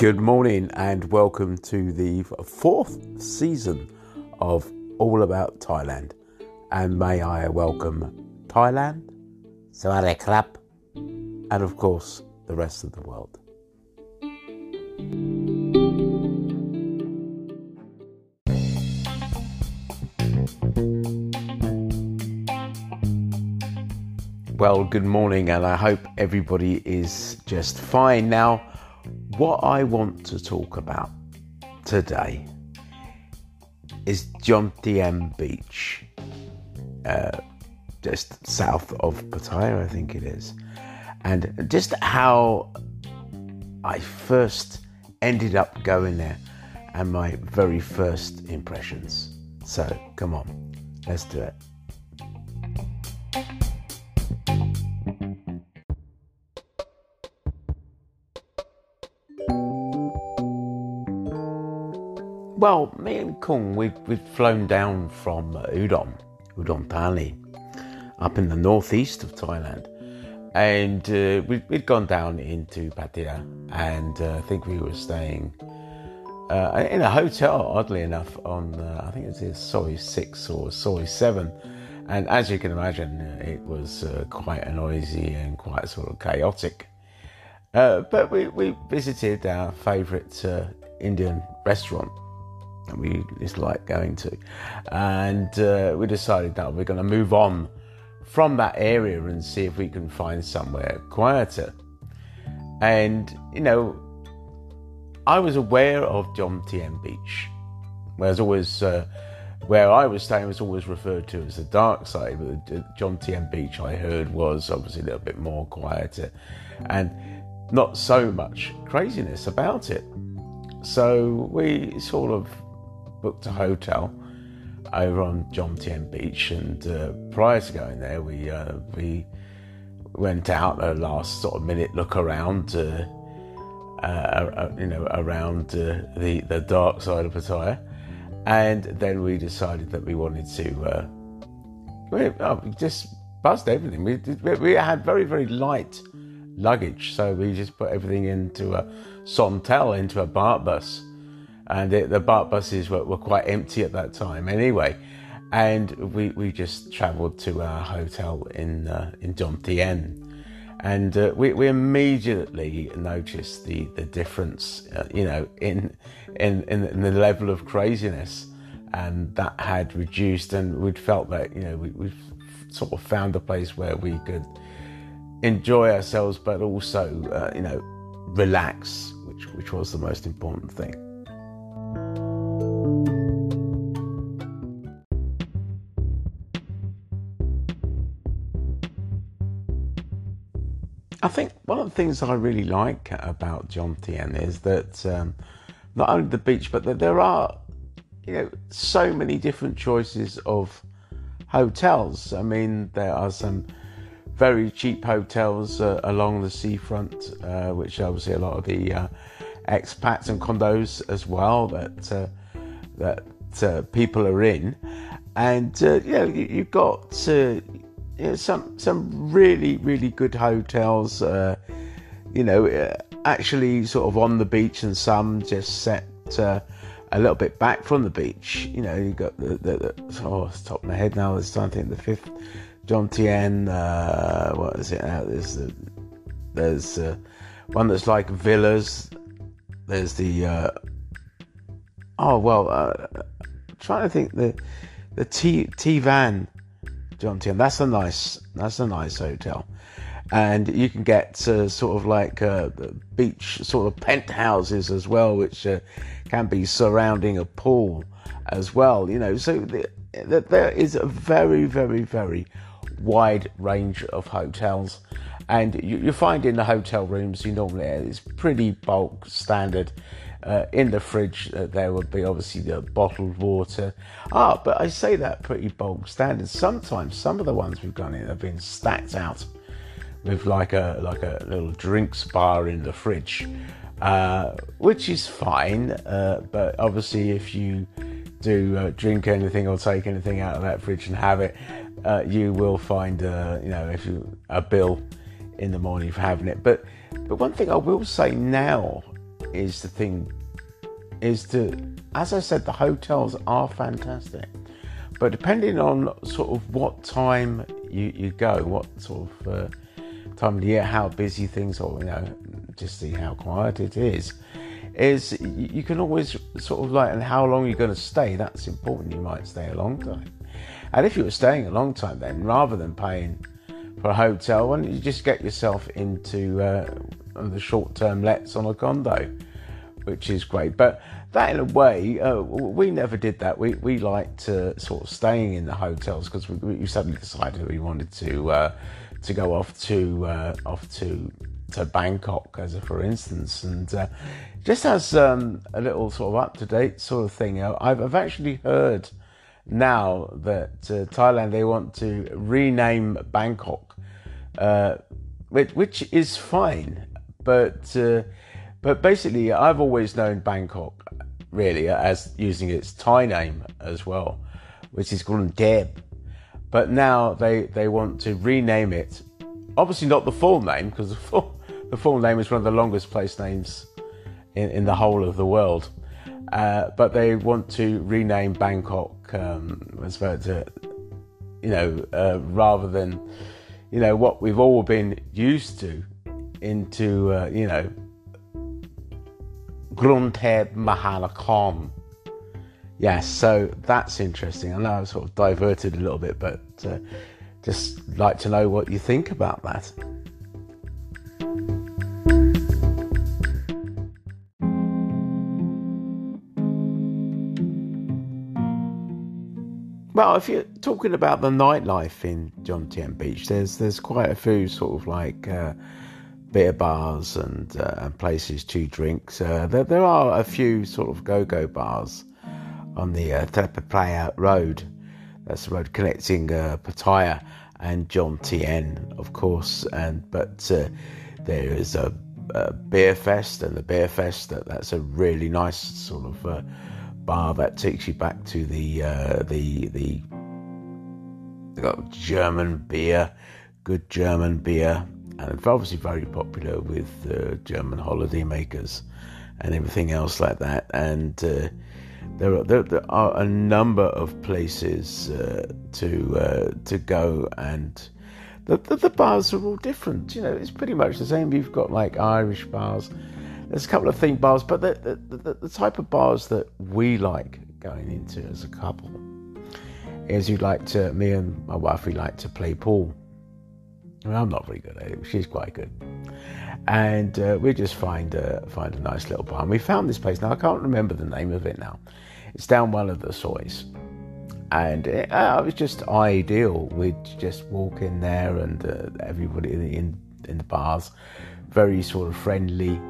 Good morning and welcome to the fourth season of All About Thailand. And may I welcome Thailand, Sawadee and of course the rest of the world. Well, good morning, and I hope everybody is just fine. Now, what I want to talk about today is Jomtien Beach, uh, just south of Pattaya, I think it is, and just how I first ended up going there and my very first impressions. So, come on, let's do it. Well, me and Kung, we've, we'd flown down from Udon, Udon Thani, up in the northeast of Thailand. And uh, we'd, we'd gone down into Pattaya, and uh, I think we were staying uh, in a hotel, oddly enough, on, uh, I think it was Soi 6 or Soi 7. And as you can imagine, it was uh, quite noisy and quite sort of chaotic. Uh, but we, we visited our favourite Indian restaurant we just like going to. And uh, we decided that we're going to move on from that area and see if we can find somewhere quieter. And, you know, I was aware of Jomtien Beach. Whereas always, uh, where I was staying was always referred to as the dark side, but Jomtien Beach I heard was obviously a little bit more quieter and not so much craziness about it. So we sort of booked a hotel over on Jomtien Beach, and uh, prior to going there, we uh, we went out a last sort of minute look around, uh, uh, uh, you know, around uh, the the dark side of Pattaya, and then we decided that we wanted to we, oh, we just buzzed everything. We, we we had very very light luggage, so we just put everything into a songthaew into a baht bus and the baht buses were, were quite empty at that time anyway. And we, we just travelled to our hotel in uh, in Jomtien, and uh, we, we immediately noticed the the difference, uh, you know, in, in in in the level of craziness, and that had reduced, and we'd felt that you know we we sort of found a place where we could enjoy ourselves, but also uh, you know relax, which which was the most important thing. I think one of the things I really like about Jomtien is that um, not only the beach, but that there are, you know, so many different choices of hotels. I mean, there are some very cheap hotels uh, along the seafront, uh, which obviously a lot of the uh, expats and condos as well that uh, that uh, people are in, and uh, you know, you, you've got you know, some some really really good hotels. Uh, you know, uh, actually sort of on the beach, and some just set uh, a little bit back from the beach. You know, you got the, the, the oh, it's top of my head now. There's something the fifth Jomtien. Uh, what is it now? There's the there's uh, one that's like villas. There's the uh, oh well, uh, trying to think the the T T Van Jomtien. That's a nice that's a nice hotel, and you can get uh, sort of like uh, beach sort of penthouses as well, which uh, can be surrounding a pool as well. You know, so the, the, there is a very very very wide range of hotels. And you, you find in the hotel rooms, you normally it's pretty bulk standard uh, in the fridge, uh, there would be obviously the bottled water. Ah, but I say that pretty bulk standard. Sometimes some of the ones we've gone in have been stacked out with like a like a little drinks bar in the fridge, uh, which is fine. Uh, but obviously, if you do uh, drink anything or take anything out of that fridge and have it, uh, you will find you know if you a bill in the morning for having it. But but one thing I will say now is the thing is to, as I said, the hotels are fantastic, but depending on sort of what time you, you go, what sort of uh, time of year, how busy things are, you know, just see how quiet it is, is you can always sort of like, and how long you're going to stay, that's important. You might stay a long time. And if you were staying a long time, then rather than paying for a hotel, why don't you just get yourself into uh, the short term lets on a condo? which is great. But that, in a way, uh, we never did that. We we liked uh, sort of staying in the hotels because we, we, suddenly decided we wanted to uh, to go off to uh, off to to Bangkok, as a for instance, and uh, just as um, a little sort of up to date sort of thing. I've I've actually heard now that uh, Thailand they want to rename Bangkok, which which is fine, but but basically, I've always known Bangkok really as using its Thai name as well, which is Krung Thep, But now they, they want to rename it. Obviously, not the full name because the full, the full name is one of the longest place names in, in the whole of the world. Uh, but they want to rename Bangkok um, as to, you know, uh, rather than, you know, what we've all been used to into, uh, you know, Krung Thep Maha Nakhon. Yes, so that's interesting. I know I've sort of diverted a little bit, but uh, just like to know what you think about that. Well, if you're talking about the nightlife in Jomtien Beach, there's there's quite a few sort of like uh, beer bars and, uh, and places to drink. Uh, there, there are a few sort of go-go bars on the uh, Playa Road. That's the road connecting uh, Pattaya and Jomtien, of course. And but uh, there is a, a, beer fest, and the beer fest that, that's a really nice sort of uh, bar that takes you back to the uh, the the got German beer, good German beer and it's obviously very popular with uh, German holidaymakers and everything else like that. And uh, there, are, there, there, are a number of places uh, to uh, to go, and the, the, the, bars are all different. You know, it's pretty much the same. You've got like Irish bars. There's a couple of theme bars, but the, the, the type of bars that we like going into as a couple is you like to. Me and my wife, we like to play pool I mean, I'm not very good at it. She's quite good. And uh, we just find a, find a nice little bar. And we found this place. Now, I can't remember the name of it now. It's down one of the soys. And it, uh, it was just ideal. We'd just walk in there and uh, everybody in, in, the bars, very sort of friendly.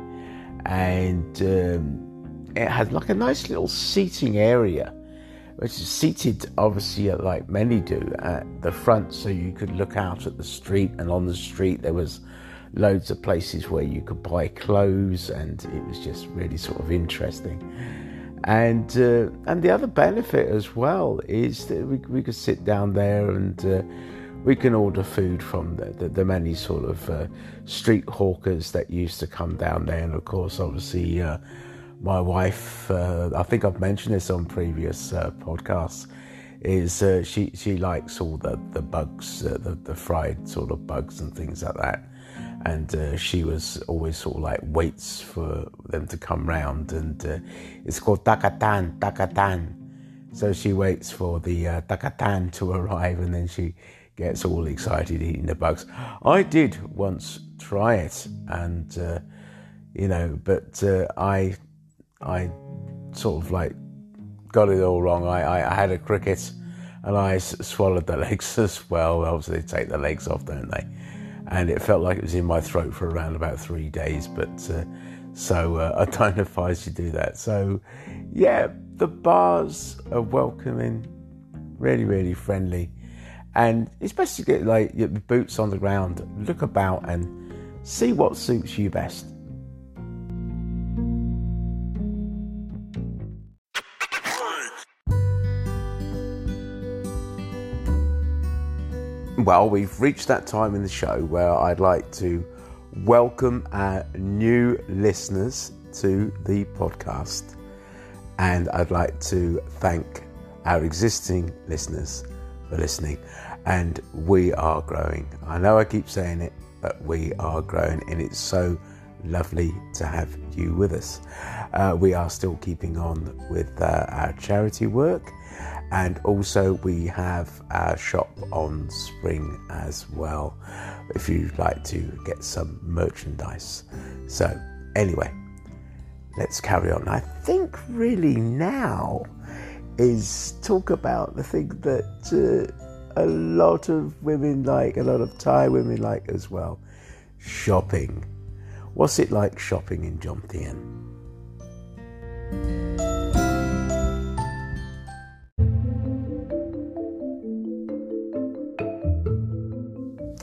And um, it had like a nice little seating area which is seated obviously like many do at the front so you could look out at the street and on the street there was loads of places where you could buy clothes and it was just really sort of interesting. And uh, and the other benefit as well is that we, we could sit down there and uh, we can order food from the, the, the many sort of uh, street hawkers that used to come down there. And of course obviously uh, my wife, uh, I think I've mentioned this on previous uh, podcasts, is uh, she she likes all the the bugs, uh, the the fried sort of bugs and things like that, and she was always sort of like waits for them to come round, and it's called takatan takatan, so she waits for the takatan to arrive, and then she gets all excited eating the bugs. I did once try it, and you know, but I I sort of like got it all wrong. I, I, had a cricket and I swallowed the legs as well. Obviously, they take the legs off, don't they? And it felt like it was in my throat for around about three days. But uh, so uh, I don't advise you do that. So, yeah, the bars are welcoming, really, really friendly. And especially get like your boots on the ground, look about, and see what suits you best. Well, we've reached that time in the show where I'd like to welcome our new listeners to the podcast. And I'd like to thank our existing listeners for listening. And we are growing. I know I keep saying it, but we are growing, and it's so lovely to have you with us. Uh, we are still keeping on with uh, our charity work, and also we have our shop on Spring as well if you'd like to get some merchandise. So, anyway, let's carry on. I think really now is talk about the thing that uh, a lot of women like, a lot of Thai women like as well shopping. What's it like shopping in Jomtien?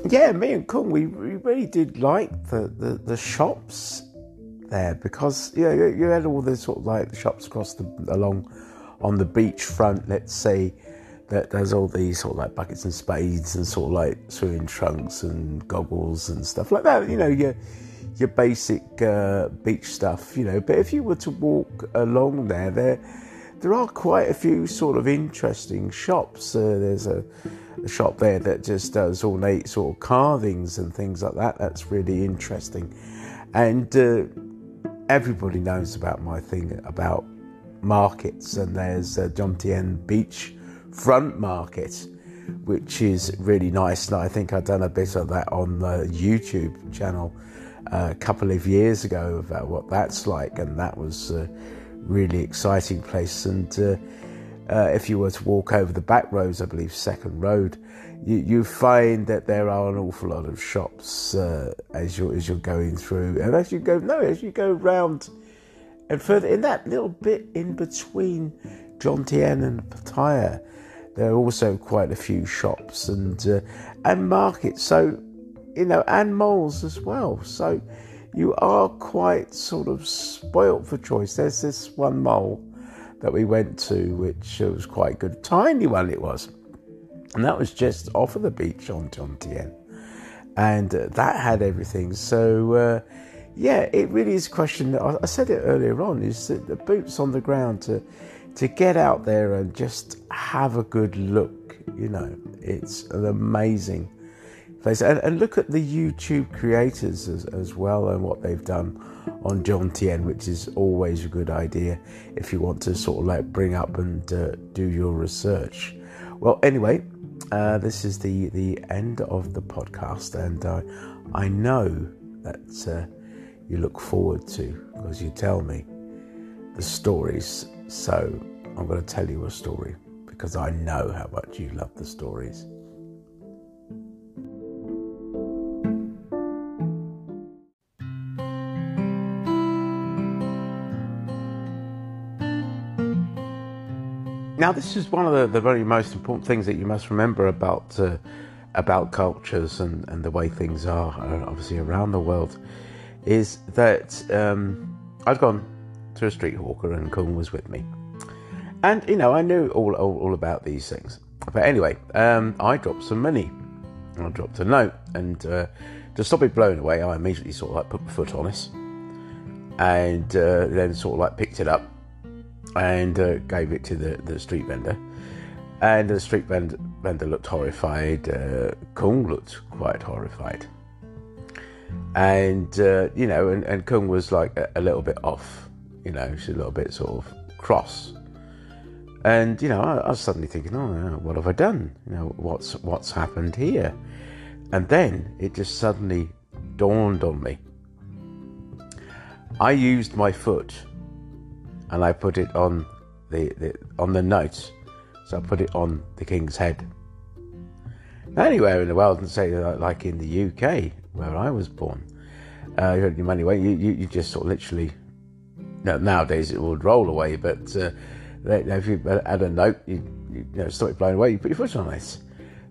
Yeah, me and Kung, we, we really did like the, the, the shops there because you know you had all the sort of like shops across the along on the beach front, let's say, that there's all these sort of like buckets and spades and sort of like swimming trunks and goggles and stuff like that. You know, your your basic uh, beach stuff. You know, but if you were to walk along there, there there are quite a few sort of interesting shops. Uh, there's a, a, shop there that just does ornate sort of carvings and things like that. That's really interesting, and uh, everybody knows about my thing about markets, and there's uh, Jomtien Beach Front Market, which is really nice. And I think I've done a bit of that on the YouTube channel uh, a couple of years ago about what that's like, and that was a really exciting place. And uh, uh, if you were to walk over the back roads, I believe Second Road, you, you find that there are an awful lot of shops uh, as you're as you're going through, and as you go no, as you go round and further in that little bit in between John Jomtien and Pattaya, there are also quite a few shops and uh, and markets. So you know, and malls as well. So you are quite sort of spoilt for choice. There's this one mall that we went to, which was quite good, tiny one it was, and that was just off of the beach on John Jomtien, and uh, that had everything. So. Uh, yeah, it really is a question. that I said it earlier on. Is that the boots on the ground to to get out there and just have a good look. You know, it's an amazing place. And, and look at the YouTube creators as, as, well and what they've done on Jomtien, which is always a good idea if you want to sort of like bring up and uh, do your research. Well, anyway, uh, this is the the end of the podcast, and uh, I know that uh, you look forward to because you tell me the stories. So I'm going to tell you a story because I know how much you love the stories. Now, this is one of the, the, very most important things that you must remember about uh, about cultures and, and the way things are, uh, obviously around the world is that um, I'd gone to a street hawker and Kung was with me. And, you know, I knew all, all, all about these things. But anyway, um, I dropped some money. I dropped a note. And uh, to stop it blowing away, I immediately sort of like put my foot on it. And uh, then sort of like picked it up and uh, gave it to the, the street vendor. And the street vendor, vendor looked horrified. Uh, Kung looked quite horrified and uh, you know, and, and Kung was like a, a, little bit off, you know, she's a little bit sort of cross, and you know, I, I was suddenly thinking, oh, what have I done? You know, what's what's happened here? And then it just suddenly dawned on me. I used my foot, and I put it on the, the on the note, so I put it on the king's head. Anywhere in the world, and say like in the UK, where I was born. Uh, you had your money away, you, you, you just sort of literally. No, nowadays it would roll away, but uh, if you had a note, you, you, you know, stop it blowing away, you put your foot on it.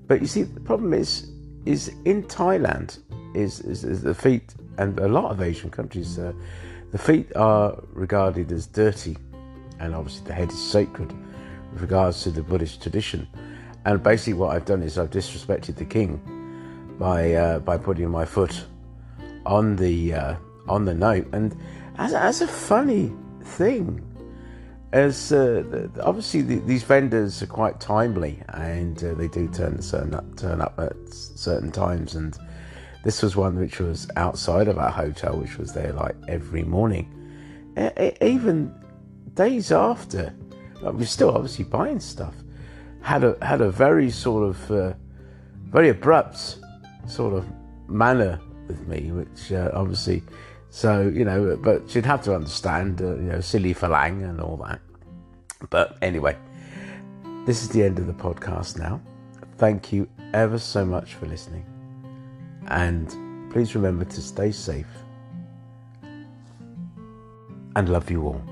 But you see, the problem is, is in Thailand, is, is, is the feet, and a lot of Asian countries, uh, the feet are regarded as dirty, and obviously the head is sacred with regards to the Buddhist tradition. And basically, what I've done is I've disrespected the king by uh, by putting my foot on the uh, on the note, and as, as a funny thing, as uh, obviously the, these vendors are quite timely and uh, they do turn, turn up, turn up at certain times. And this was one which was outside of our hotel, which was there like every morning, even days after. we are still obviously buying stuff. Had a had a very sort of uh, very abrupt sort of manner with me, which uh, obviously, so you know, but she'd have to understand, uh, you know, silly falang and all that. But anyway, this is the end of the podcast now. Thank you ever so much for listening, and please remember to stay safe and love you all.